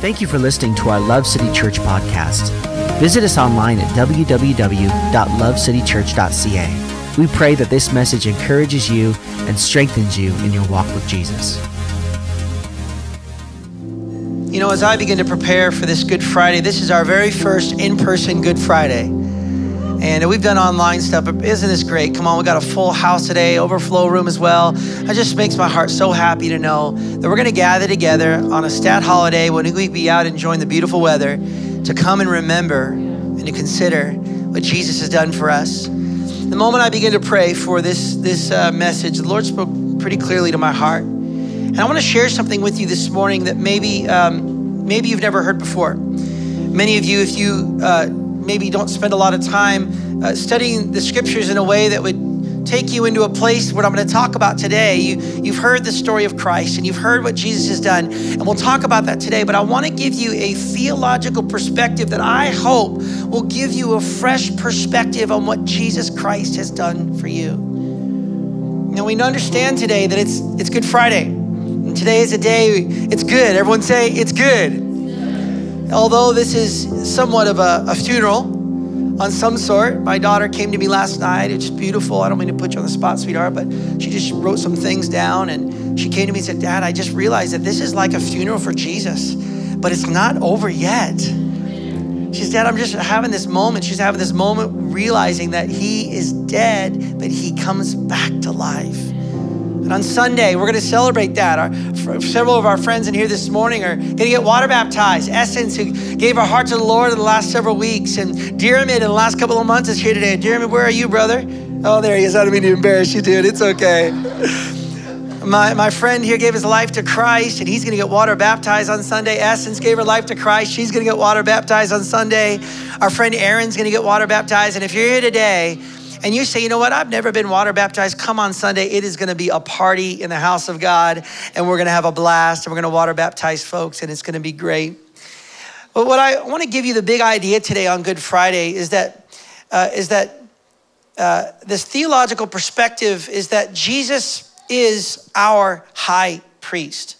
Thank you for listening to our Love City Church podcast. Visit us online at www.lovecitychurch.ca. We pray that this message encourages you and strengthens you in your walk with Jesus. You know, as I begin to prepare for this Good Friday, this is our very first in person Good Friday. And we've done online stuff, isn't this great? Come on, we got a full house today, overflow room as well. It just makes my heart so happy to know that we're going to gather together on a stat holiday when we be out enjoying the beautiful weather to come and remember and to consider what Jesus has done for us. The moment I began to pray for this, this uh, message, the Lord spoke pretty clearly to my heart. And I want to share something with you this morning that maybe, um, maybe you've never heard before. Many of you, if you uh, maybe don't spend a lot of time uh, studying the scriptures in a way that would take you into a place what I'm going to talk about today. You, you've heard the story of Christ and you've heard what Jesus has done, and we'll talk about that today. But I want to give you a theological perspective that I hope will give you a fresh perspective on what Jesus Christ has done for you. Now we understand today that it's it's Good Friday. And today is a day, it's good. Everyone say it's good although this is somewhat of a, a, funeral on some sort, my daughter came to me last night. It's beautiful. I don't mean to put you on the spot, sweetheart, but she just wrote some things down and she came to me and said, Dad, I just realized that this is like a funeral for Jesus, but it's not over yet. She said, Dad, I'm just having this moment. She's having this moment realizing that he is dead, but he comes back to life. And on Sunday, we're going to celebrate that. Our, several of our friends in here this morning are going to get water baptized. Essence, who gave our heart to the Lord in the last several weeks. And Diarmid in the last couple of months is here today. Diarmid, where are you, brother? Oh, there he is. I don't mean to embarrass you, dude. It's okay. My, my friend here gave his life to Christ, and he's going to get water baptized on Sunday. Essence gave her life to Christ. She's going to get water baptized on Sunday. Our friend Aaron's going to get water baptized. And if you're here today and you say, you know what, I've never been water baptized, come on Sunday. It is going to be a party in the house of God, and we're going to have a blast, and we're going to water baptize folks, and it's going to be great. But what I want to give you the big idea today on Good Friday is that uh, is that uh, this theological perspective is that Jesus is our high priest.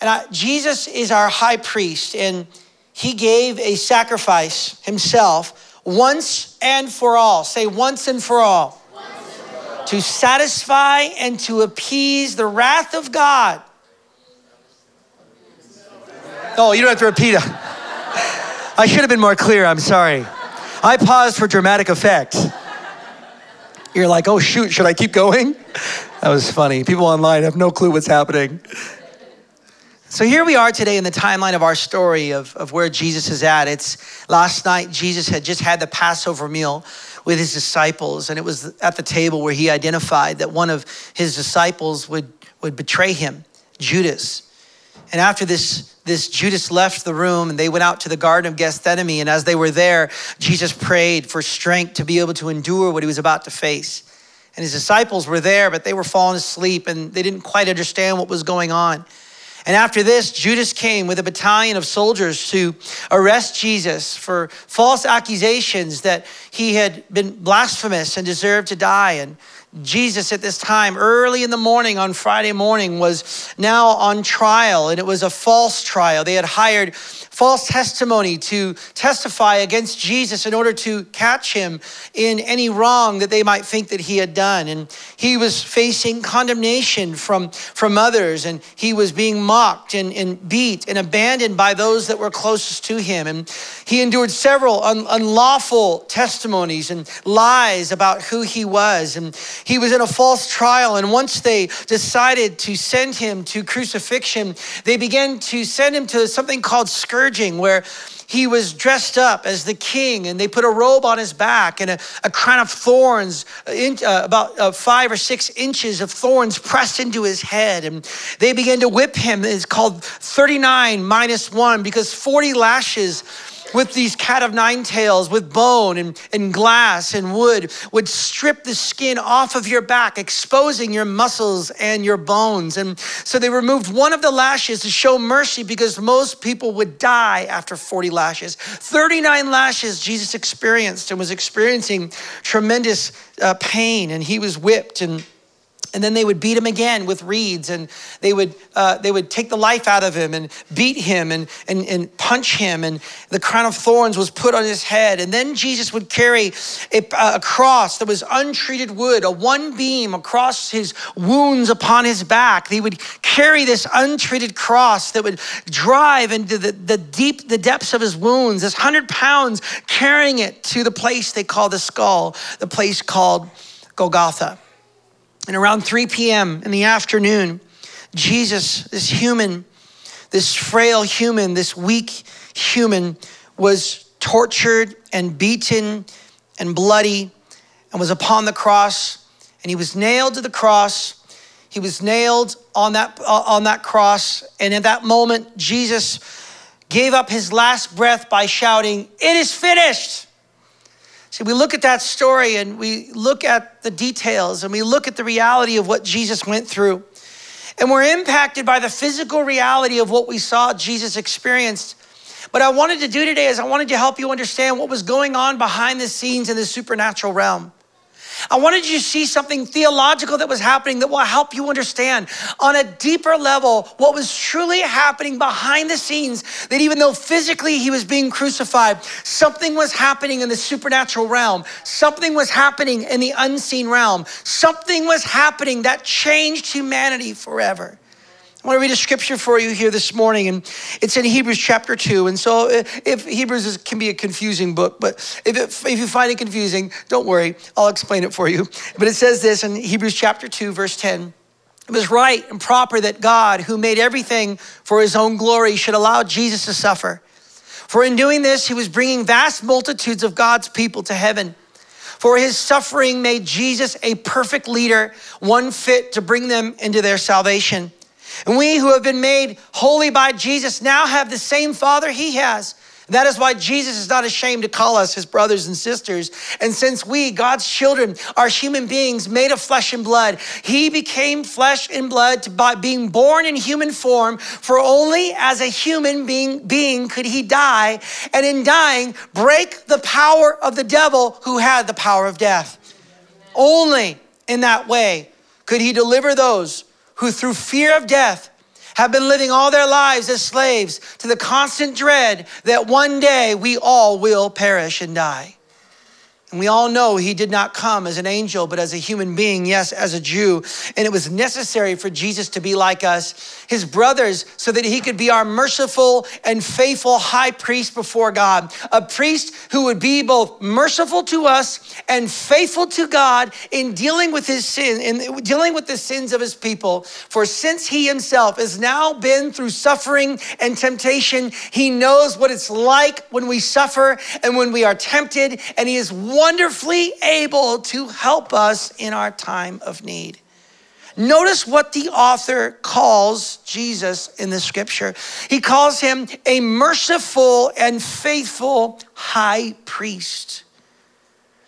And I, Jesus is our high priest, and he gave a sacrifice himself once and for all. Say once and for all. To satisfy and to appease the wrath of God. Oh, you don't have to repeat it. I should have been more clear. I'm sorry. I paused for dramatic effect. You're like, oh, shoot, should I keep going? That was funny. People online have no clue what's happening. So here we are today in the timeline of our story of, of where Jesus is at. It's last night, Jesus had just had the Passover meal with his disciples, and it was at the table where he identified that one of his disciples would, would betray him, Judas. And after this, this Judas left the room and they went out to the Garden of Gethsemane. And as they were there, Jesus prayed for strength to be able to endure what he was about to face. And his disciples were there, but they were falling asleep and they didn't quite understand what was going on. And after this, Judas came with a battalion of soldiers to arrest Jesus for false accusations that he had been blasphemous and deserved to die. And Jesus at this time, early in the morning on Friday morning, was now on trial, and it was a false trial. They had hired false testimony to testify against Jesus in order to catch him in any wrong that they might think that he had done. And he was facing condemnation from, from others, and he was being mocked and, and beat and abandoned by those that were closest to him. And he endured several un, unlawful testimonies and lies about who he was. And he was in a false trial. And once they decided to send him to crucifixion, they began to send him to something called scourging where he was dressed up as the king and they put a robe on his back and a, a crown of thorns uh, in, uh, about uh, five or six inches of thorns pressed into his head and they began to whip him it's called 39 minus one because 40 lashes with these cat of nine tails, with bone and, and glass and wood, would strip the skin off of your back, exposing your muscles and your bones. And so they removed one of the lashes to show mercy because most people would die after 40 lashes. 39 lashes Jesus experienced and was experiencing tremendous uh, pain, and he was whipped and and then they would beat him again with reeds and they would uh, they would take the life out of him and beat him and, and, and punch him and the crown of thorns was put on his head. And then jesus would carry a, a cross that was untreated wood a one beam across his wounds upon his back. He would carry this untreated cross that would drive into the, the deep the depths of his wounds this 100 pounds carrying it to the place they call the skull the place called golgotha and around 3 p.m. in the afternoon, Jesus, this human, this frail human, this weak human, was tortured and beaten and bloody and was upon the cross. And he was nailed to the cross. He was nailed on that, uh, on that cross. And at that moment, Jesus gave up his last breath by shouting, It is finished. See, we look at that story and we look at the details and we look at the reality of what Jesus went through. And we're impacted by the physical reality of what we saw Jesus experienced. What I wanted to do today is I wanted to help you understand what was going on behind the scenes in the supernatural realm. I wanted you to see something theological that was happening that will help you understand on a deeper level what was truly happening behind the scenes. That even though physically he was being crucified, something was happening in the supernatural realm, something was happening in the unseen realm, something was happening that changed humanity forever. I want to read a scripture for you here this morning, and it's in Hebrews chapter 2. And so, uh, if Hebrews is, can be a confusing book, but if, it, if you find it confusing, don't worry, I'll explain it for you. But it says this in Hebrews chapter 2, verse 10. It was right and proper that God, who made everything for his own glory, should allow Jesus to suffer. For in doing this, he was bringing vast multitudes of God's people to heaven. For his suffering made Jesus a perfect leader, one fit to bring them into their salvation. And we who have been made holy by Jesus now have the same Father he has. That is why Jesus is not ashamed to call us his brothers and sisters. And since we, God's children, are human beings made of flesh and blood, he became flesh and blood by being born in human form, for only as a human being, being could he die, and in dying, break the power of the devil who had the power of death. Only in that way could he deliver those who through fear of death have been living all their lives as slaves to the constant dread that one day we all will perish and die. And we all know he did not come as an angel, but as a human being, yes, as a Jew. And it was necessary for Jesus to be like us, his brothers, so that he could be our merciful and faithful high priest before God. A priest who would be both merciful to us and faithful to God in dealing with his sin, in dealing with the sins of his people. For since he himself has now been through suffering and temptation, he knows what it's like when we suffer and when we are tempted, and he is wonderfully able to help us in our time of need. Notice what the author calls Jesus in the scripture. He calls him a merciful and faithful high priest.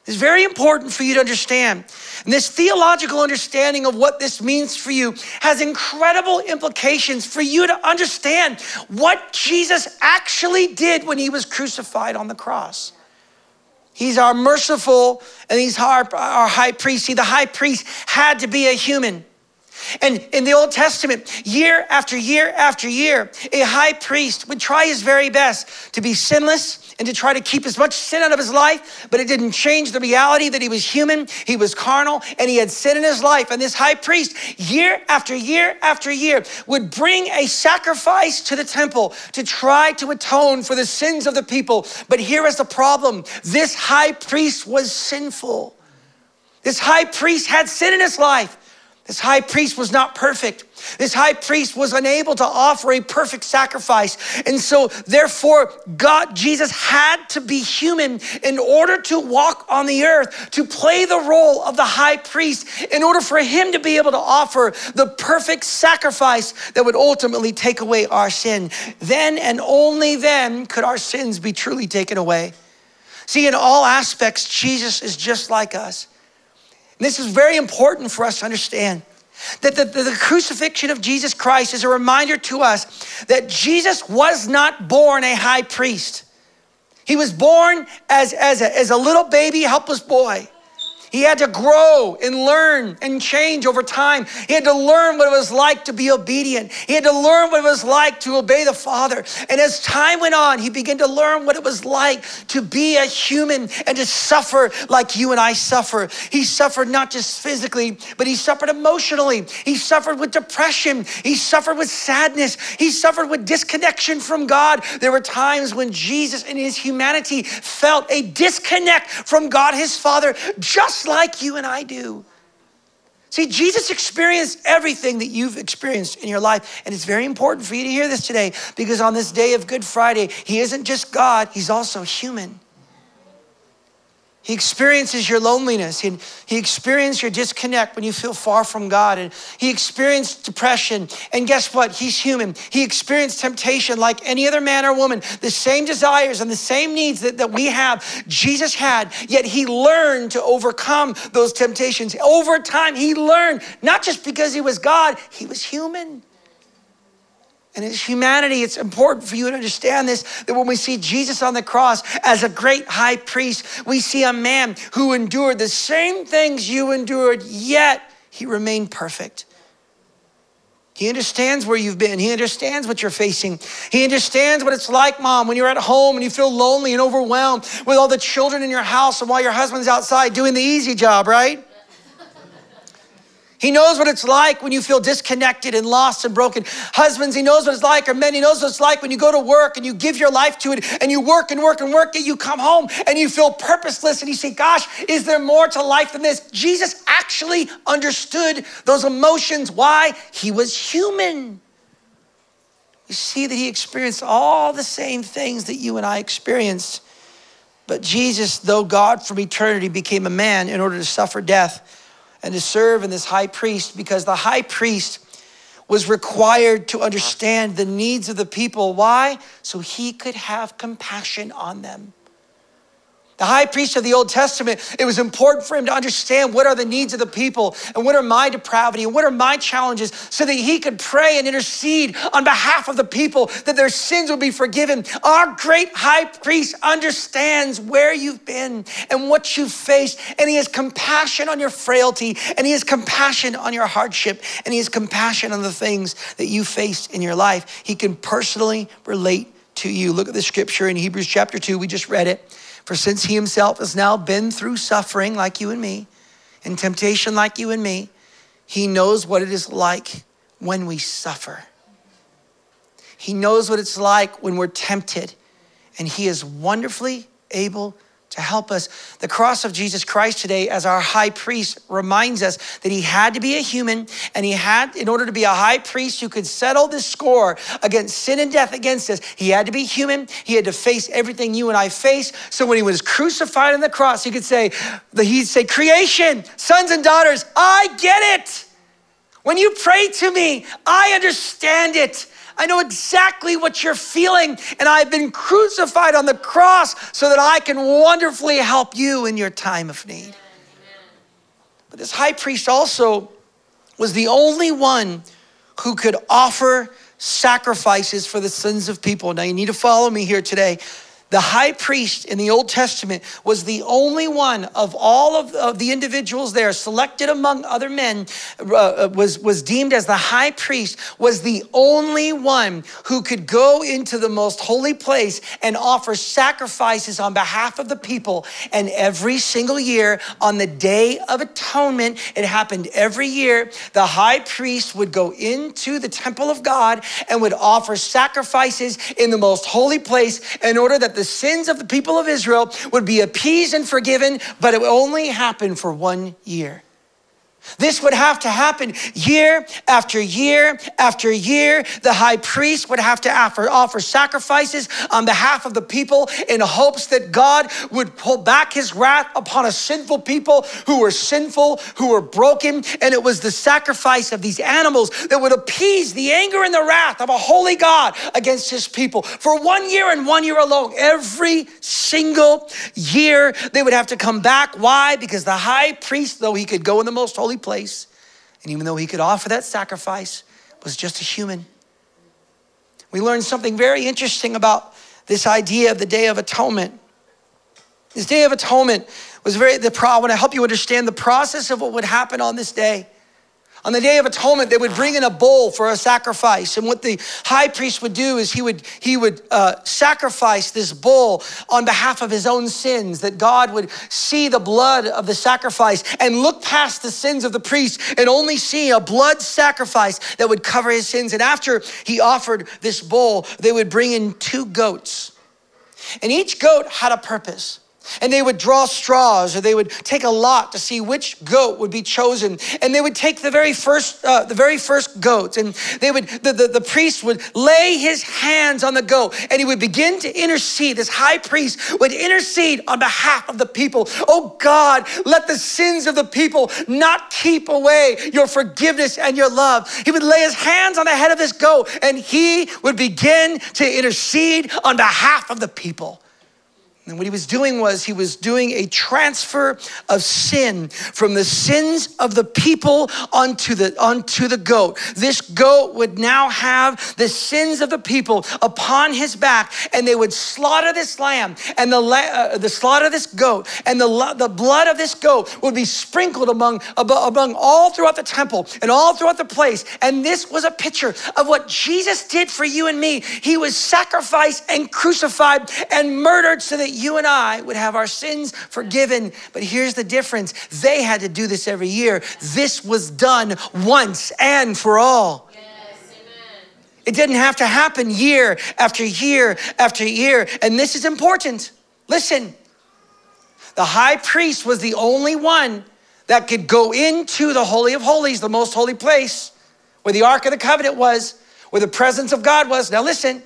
It's very important for you to understand. And this theological understanding of what this means for you has incredible implications for you to understand what Jesus actually did when he was crucified on the cross. He's our merciful and he's our, our high priest. See, the high priest had to be a human. And in the Old Testament, year after year after year, a high priest would try his very best to be sinless and to try to keep as much sin out of his life, but it didn't change the reality that he was human, he was carnal, and he had sin in his life. And this high priest, year after year after year, would bring a sacrifice to the temple to try to atone for the sins of the people. But here is the problem this high priest was sinful. This high priest had sin in his life. This high priest was not perfect. This high priest was unable to offer a perfect sacrifice. And so, therefore, God, Jesus had to be human in order to walk on the earth, to play the role of the high priest, in order for him to be able to offer the perfect sacrifice that would ultimately take away our sin. Then and only then could our sins be truly taken away. See, in all aspects, Jesus is just like us. And this is very important for us to understand. That the, the, the, crucifixion of Jesus Christ is a reminder to us that Jesus was not born a high priest. He was born as, as, a, as a little baby, helpless boy. He had to grow and learn and change over time. He had to learn what it was like to be obedient. He had to learn what it was like to obey the Father. And as time went on, he began to learn what it was like to be a human and to suffer like you and I suffer. He suffered not just physically, but he suffered emotionally. He suffered with depression. He suffered with sadness. He suffered with disconnection from God. There were times when Jesus in his humanity felt a disconnect from God his Father, just just like you and I do. See, Jesus experienced everything that you've experienced in your life. And it's very important for you to hear this today because on this day of Good Friday, He isn't just God, He's also human. He experiences your loneliness. He, he experiences your disconnect when you feel far from God. And he experienced depression. And guess what? He's human. He experienced temptation like any other man or woman. The same desires and the same needs that, that we have, Jesus had. Yet he learned to overcome those temptations. Over time, he learned, not just because he was God, he was human. And as humanity, it's important for you to understand this that when we see Jesus on the cross as a great high priest, we see a man who endured the same things you endured, yet he remained perfect. He understands where you've been. He understands what you're facing. He understands what it's like, mom, when you're at home and you feel lonely and overwhelmed with all the children in your house and while your husband's outside doing the easy job, right? He knows what it's like when you feel disconnected and lost and broken. Husbands, he knows what it's like, or men, he knows what it's like when you go to work and you give your life to it and you work and work and work, and you come home and you feel purposeless and you say, Gosh, is there more to life than this? Jesus actually understood those emotions. Why? He was human. You see that he experienced all the same things that you and I experienced. But Jesus, though God from eternity, became a man in order to suffer death and to serve in this high priest because the high priest was required to understand the needs of the people. Why? So he could have compassion on them. The high priest of the Old Testament, it was important for him to understand what are the needs of the people and what are my depravity and what are my challenges so that he could pray and intercede on behalf of the people that their sins would be forgiven. Our great high priest understands where you've been and what you've faced, and he has compassion on your frailty and he has compassion on your hardship and he has compassion on the things that you faced in your life. He can personally relate to you. Look at the scripture in Hebrews chapter 2, we just read it. For since he himself has now been through suffering like you and me, and temptation like you and me, he knows what it is like when we suffer. He knows what it's like when we're tempted, and he is wonderfully able to help us. The cross of Jesus Christ today, as our high priest, reminds us that he had to be a human and he had, in order to be a high priest who could settle this score against sin and death against us, he had to be human. He had to face everything you and I face. So when he was crucified on the cross, he could say, he'd say, Creation, sons and daughters, I get it. When you pray to me, I understand it. I know exactly what you're feeling, and I've been crucified on the cross so that I can wonderfully help you in your time of need. But this high priest also was the only one who could offer sacrifices for the sins of people. Now, you need to follow me here today. The high priest in the Old Testament was the only one of all of, of the individuals there, selected among other men, uh, uh, was, was deemed as the high priest, was the only one who could go into the most holy place and offer sacrifices on behalf of the people. And every single year, on the Day of Atonement, it happened every year, the high priest would go into the temple of God and would offer sacrifices in the most holy place in order that the sins of the people of Israel would be appeased and forgiven, but it would only happen for one year. This would have to happen year after year after year. The high priest would have to offer, offer, sacrifices on behalf of the people in hopes that God would pull back his wrath upon a sinful people who were sinful, who were broken. And it was the sacrifice of these animals that would appease the anger and the wrath of a holy God against his people. For one year and one year alone, every single year, they would have to come back. Why? Because the high priest, though he could go in the most holy place. And even though he could offer that sacrifice, was just a human. We learned something very interesting about this idea of the Day of Atonement. This Day of Atonement was very, the pro, I want to help you understand the process of what would happen on this day. On the Day of Atonement, they would bring in a bull for a sacrifice. And what the high priest would do is he would, he would uh, sacrifice this bull on behalf of his own sins, that God would see the blood of the sacrifice and look past the sins of the priest and only see a blood sacrifice that would cover his sins. And after he offered this bull, they would bring in two goats. And each goat had a purpose. And they would draw straws or they would take a lot to see which goat would be chosen. And they would take the very first, uh, the very first goat and they would, the, the, the priest would lay his hands on the goat and he would begin to intercede. This high priest would intercede on behalf of the people. Oh God, let the sins of the people not keep away your forgiveness and your love. He would lay his hands on the head of this goat and he would begin to intercede on behalf of the people. And what he was doing was he was doing a transfer of sin from the sins of the people onto the onto the goat. This goat would now have the sins of the people upon his back, and they would slaughter this lamb and the uh, the slaughter of this goat, and the the blood of this goat would be sprinkled among among all throughout the temple and all throughout the place. And this was a picture of what Jesus did for you and me. He was sacrificed and crucified and murdered so that you and I would have our sins forgiven. But here's the difference they had to do this every year. This was done once and for all. it didn't have to happen year after year after year. And this is important. Listen, the high priest was the only one that could go into the Holy of Holies, the most holy place, where the Ark of the Covenant was, where the presence of God was. Now, listen,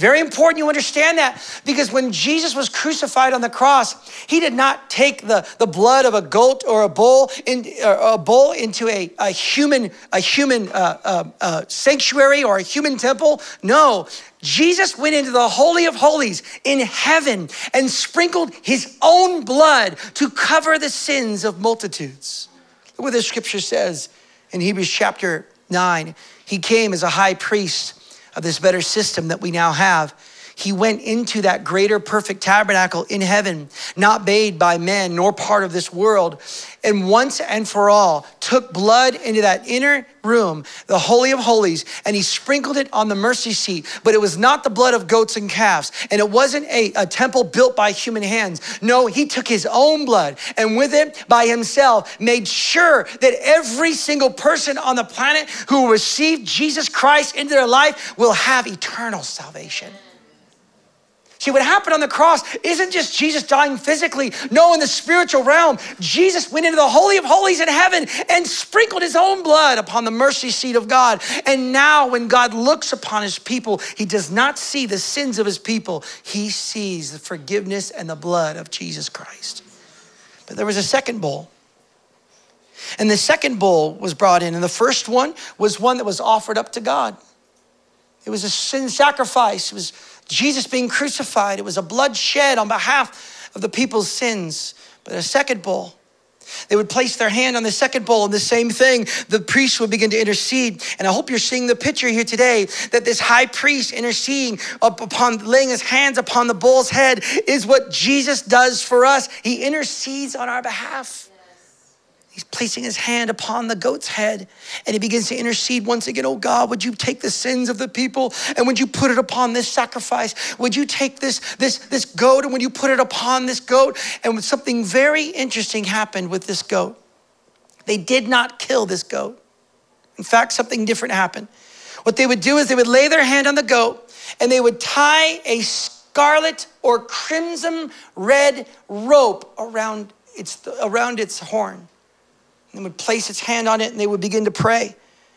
very important you understand that because when Jesus was crucified on the cross, he did not take the, the blood of a goat or a bull, in, or a bull into a, a human, a human uh, uh, uh, sanctuary or a human temple. No, Jesus went into the Holy of Holies in heaven and sprinkled his own blood to cover the sins of multitudes. Look what the scripture says in Hebrews chapter 9. He came as a high priest of this better system that we now have. He went into that greater perfect tabernacle in heaven, not made by men nor part of this world, and once and for all took blood into that inner room, the Holy of Holies, and he sprinkled it on the mercy seat. But it was not the blood of goats and calves, and it wasn't a, a temple built by human hands. No, he took his own blood and with it by himself made sure that every single person on the planet who received Jesus Christ into their life will have eternal salvation. See, what happened on the cross isn't just Jesus dying physically. No, in the spiritual realm, Jesus went into the Holy of Holies in heaven and sprinkled his own blood upon the mercy seat of God. And now, when God looks upon his people, he does not see the sins of his people, he sees the forgiveness and the blood of Jesus Christ. But there was a second bowl. And the second bull was brought in, and the first one was one that was offered up to God. It was a sin sacrifice. It was Jesus being crucified. It was a blood shed on behalf of the people's sins. But a second bull, they would place their hand on the second bowl, and the same thing, the priest would begin to intercede. And I hope you're seeing the picture here today that this high priest interceding upon laying his hands upon the bull's head is what Jesus does for us. He intercedes on our behalf. He's placing his hand upon the goat's head and he begins to intercede once again. Oh God, would you take the sins of the people and would you put it upon this sacrifice? Would you take this, this, this goat and would you put it upon this goat? And something very interesting happened with this goat. They did not kill this goat. In fact, something different happened. What they would do is they would lay their hand on the goat and they would tie a scarlet or crimson red rope around its, around its horn and would place its hand on it and they would begin to pray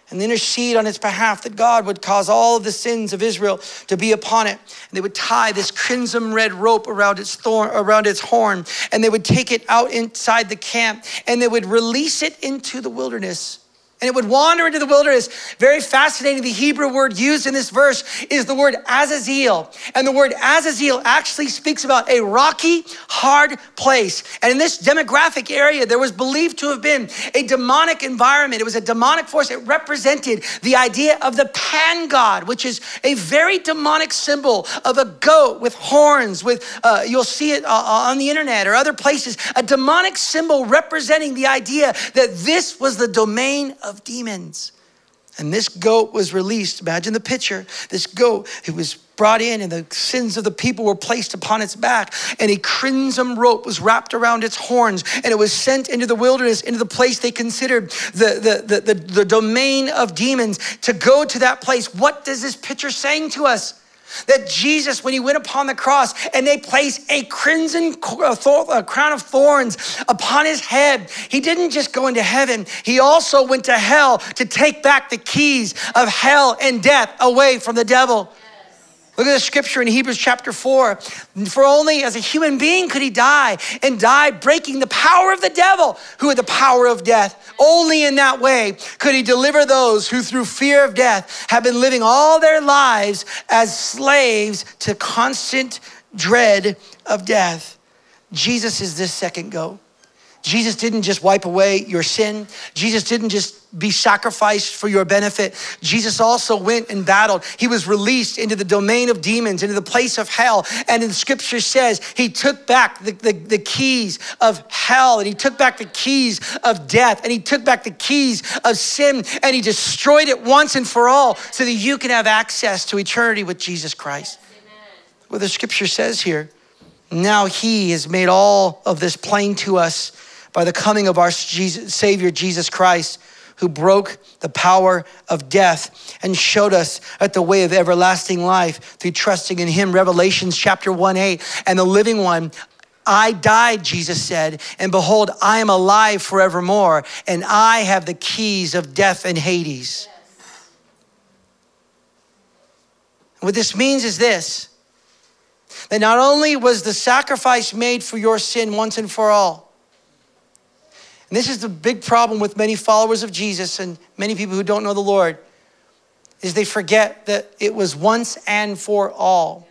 and intercede on its behalf that God would cause all the sins of Israel to be upon it. And they would tie this crimson red rope around its thorn, around its horn, and they would take it out inside the camp and they would release it into the wilderness and it would wander into the wilderness. Very fascinating. The Hebrew word used in this verse is the word Azazel. And the word Azazel actually speaks about a rocky, hard place. And in this demographic area, there was believed to have been a demonic environment. It was a demonic force. It represented the idea of the pan god, which is a very demonic symbol of a goat with horns, with, uh, you'll see it uh, uh on the internet or other places, a demonic symbol representing the idea that this was the domain of of demons. And this goat was released. Imagine the picture. This goat, it was brought in, and the sins of the people were placed upon its back. And a crimson rope was wrapped around its horns, and it was sent into the wilderness, into the place they considered the, the, the, the, the domain of demons, to go to that place. What does this picture saying to us? That Jesus, when he went upon the cross and they placed a crimson crown of thorns upon his head, he didn't just go into heaven, he also went to hell to take back the keys of hell and death away from the devil. Look at the scripture in Hebrews chapter 4. For only as a human being could he die and die breaking the power of the devil, who had the power of death. Only in that way could he deliver those who, through fear of death, have been living all their lives as slaves to constant dread of death. Jesus is this second go. Jesus didn't just wipe away your sin. Jesus didn't just be sacrificed for your benefit. Jesus also went and battled. He was released into the domain of demons, into the place of hell. And in scripture says he took back the, the, the, keys of hell and he took back the keys of death and he took back the keys of sin and he destroyed it once and for all so that you can have access to eternity with Jesus Christ. What the scripture says here. Now he has made all of this plain to us by the coming of our Jesus, Savior Jesus Christ, who broke the power of death and showed us at the way of everlasting life through trusting in Him. Revelations chapter 1 8. And the living one, I died, Jesus said, and behold, I am alive forevermore, and I have the keys of death and Hades. What this means is this that not only was the sacrifice made for your sin once and for all, and this is the big problem with many followers of Jesus and many people who don't know the Lord is they forget that it was once and for all.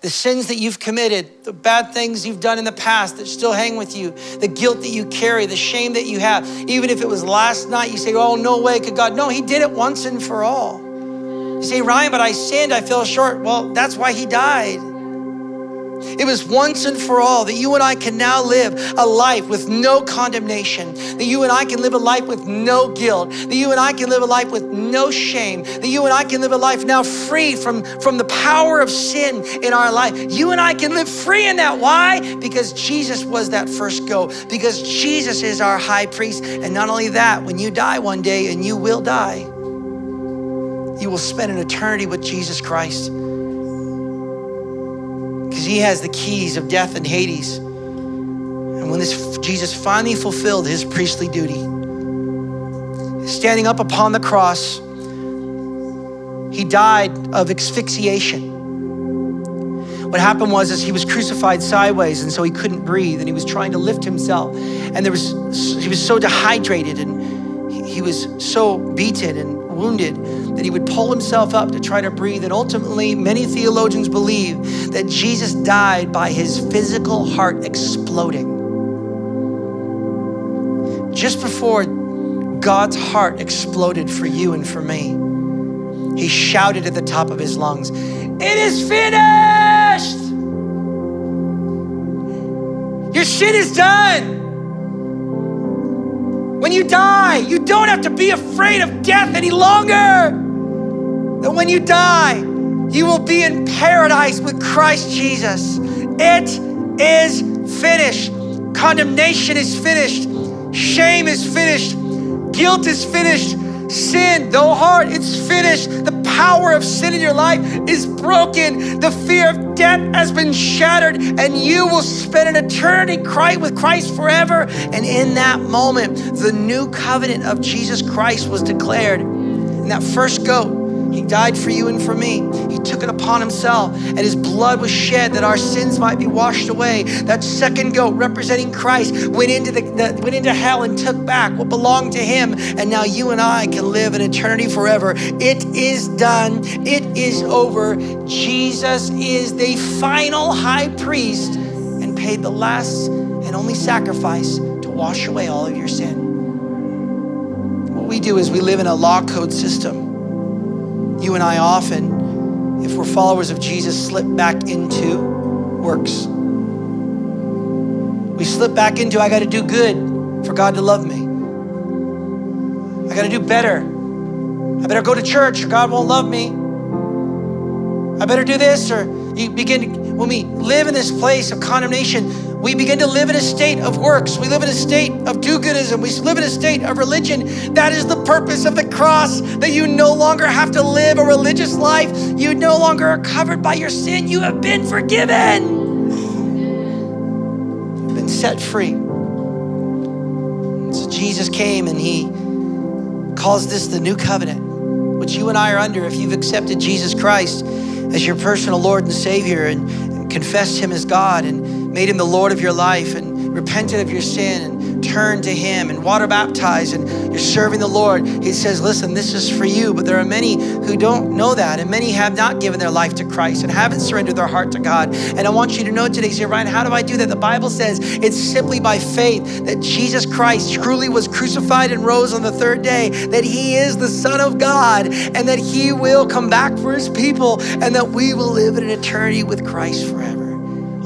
The sins that you've committed, the bad things you've done in the past that still hang with you, the guilt that you carry, the shame that you have. Even if it was last night, you say, Oh, no way could God. No, He did it once and for all. You say, Ryan, but I sinned, I fell short. Well, that's why He died. It was once and for all that you and I can now live a life with no condemnation, that you and I can live a life with no guilt, that you and I can live a life with no shame, that you and I can live a life now free from, from the power of sin in our life. You and I can live free in that. Why? Because Jesus was that first go, because Jesus is our high priest. And not only that, when you die one day, and you will die, you will spend an eternity with Jesus Christ because he has the keys of death and Hades. And when this Jesus finally fulfilled his priestly duty, standing up upon the cross, he died of asphyxiation. What happened was is he was crucified sideways and so he couldn't breathe and he was trying to lift himself and there was he was so dehydrated and he, he was so beaten and wounded, that he would pull himself up to try to breathe. And ultimately, many theologians believe that Jesus died by his physical heart exploding. Just before God's heart exploded for you and for me, he shouted at the top of his lungs, It is finished! Your shit is done. When you die, you don't have to be afraid of death any longer. That when you die, you will be in paradise with Christ Jesus. It is finished. Condemnation is finished. Shame is finished. Guilt is finished. Sin, the heart, it's finished. The power of sin in your life is broken. The fear of death has been shattered, and you will spend an eternity with Christ forever. And in that moment, the new covenant of Jesus Christ was declared. And that first goat, He died for you and for me. He took it upon himself, and his blood was shed that our sins might be washed away. That second goat representing Christ went into the, the went into hell and took back what belonged to him, and now you and I can live in eternity forever. It is done. It is over. Jesus is the final high priest and paid the last and only sacrifice to wash away all of your sin. What we do is we live in a law code system you and I often, if we're followers of Jesus, slip back into works. We slip back into, I got to do good for God to love me. I got to do better. I better go to church or God won't love me. I better do this or you begin when we live in this place of condemnation, we begin to live in a state of works. We live in a state of do goodism. We live in a state of religion. That is the purpose of the cross, that you no longer have to live a religious life. You no longer are covered by your sin. You have been forgiven, You've been set free. So Jesus came and he calls this the new covenant, which you and I are under if you've accepted Jesus Christ as your personal Lord and Savior and, and confessed him as God and made him the Lord of your life and repented of your sin and turned to him and water baptized and you're serving the Lord, he says, Listen, this is for you. But there are many who don't know that, and many have not given their life to Christ and haven't surrendered their heart to God. And I want you to know today, say, Ryan, how do I do that? The Bible says it's simply by faith that Jesus Christ truly was crucified and rose on the third day, that he is the Son of God, and that he will come back for his people, and that we will live in an eternity with Christ forever.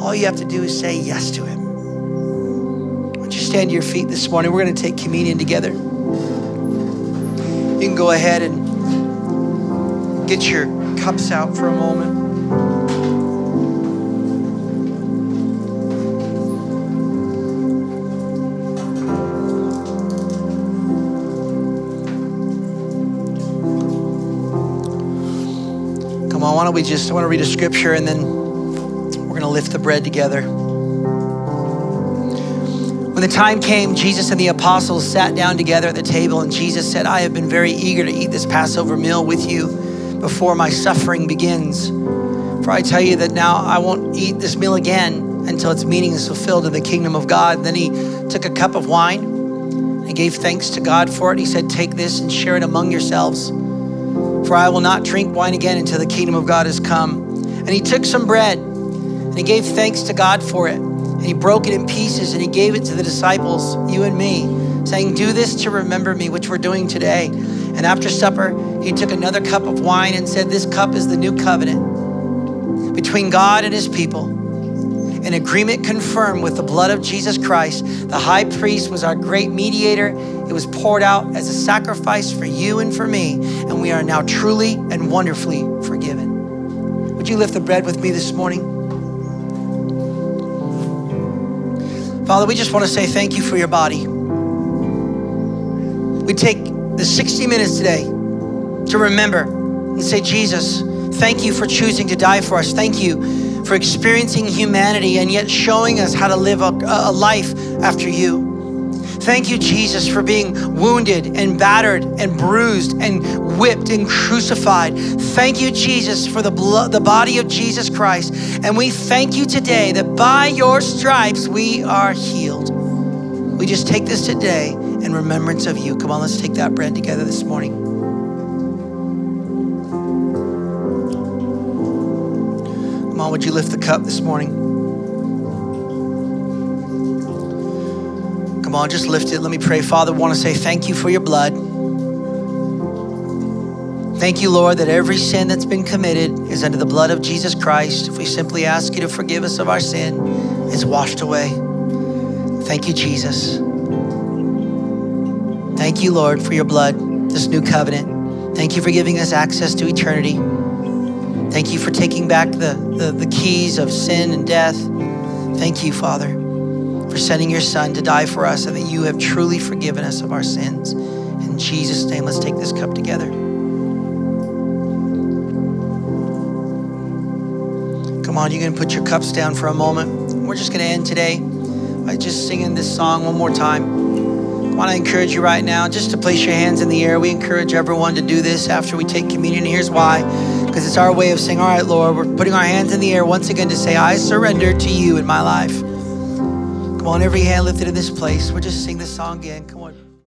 All you have to do is say yes to Him. Don't you stand to your feet this morning? We're going to take communion together. You can go ahead and get your cups out for a moment. Come on, why don't we just, I want to read a scripture and then lift the bread together. When the time came, Jesus and the apostles sat down together at the table, and Jesus said, I have been very eager to eat this Passover meal with you before my suffering begins. For I tell you that now I won't eat this meal again until its meaning is fulfilled in the kingdom of God. Then he took a cup of wine and gave thanks to God for it. He said, Take this and share it among yourselves. For I will not drink wine again until the kingdom of God has come. And he took some bread he gave thanks to God for it. And he broke it in pieces and he gave it to the disciples, you and me, saying, Do this to remember me, which we're doing today. And after supper, he took another cup of wine and said, This cup is the new covenant between God and his people. An agreement confirmed with the blood of Jesus Christ. The high priest was our great mediator. It was poured out as a sacrifice for you and for me. And we are now truly and wonderfully forgiven. Would you lift the bread with me this morning? Father, we just want to say thank you for your body. We take the 60 minutes today to remember and say, Jesus, thank you for choosing to die for us. Thank you for experiencing humanity and yet showing us how to live a, a life after you. Thank you, Jesus, for being wounded and battered and bruised and whipped and crucified. Thank you, Jesus, for the blood, the body of Jesus Christ. And we thank you today that by your stripes we are healed. We just take this today in remembrance of you. Come on, let's take that bread together this morning. Come on, would you lift the cup this morning? Come on, just lift it. Let me pray. Father, want to say thank you for your blood. Thank you, Lord, that every sin that's been committed is under the blood of Jesus Christ. If we simply ask you to forgive us of our sin, it's washed away. Thank you, Jesus. Thank you, Lord, for your blood, this new covenant. Thank you for giving us access to eternity. Thank you for taking back the, the, the keys of sin and death. Thank you, Father for sending your son to die for us and that you have truly forgiven us of our sins. In Jesus' name, let's take this cup together. Come on, you can put your cups down for a moment. We're just going to end today by just singing this song one more time. I want to encourage you right now just to place your hands in the air. We encourage everyone to do this after we take communion. Here's why because it's our way of saying, All right, Lord, we're putting our hands in the air once again to say, I surrender to you in my life. Come on, every hand lifted in this place. We'll just sing this song again. Come on.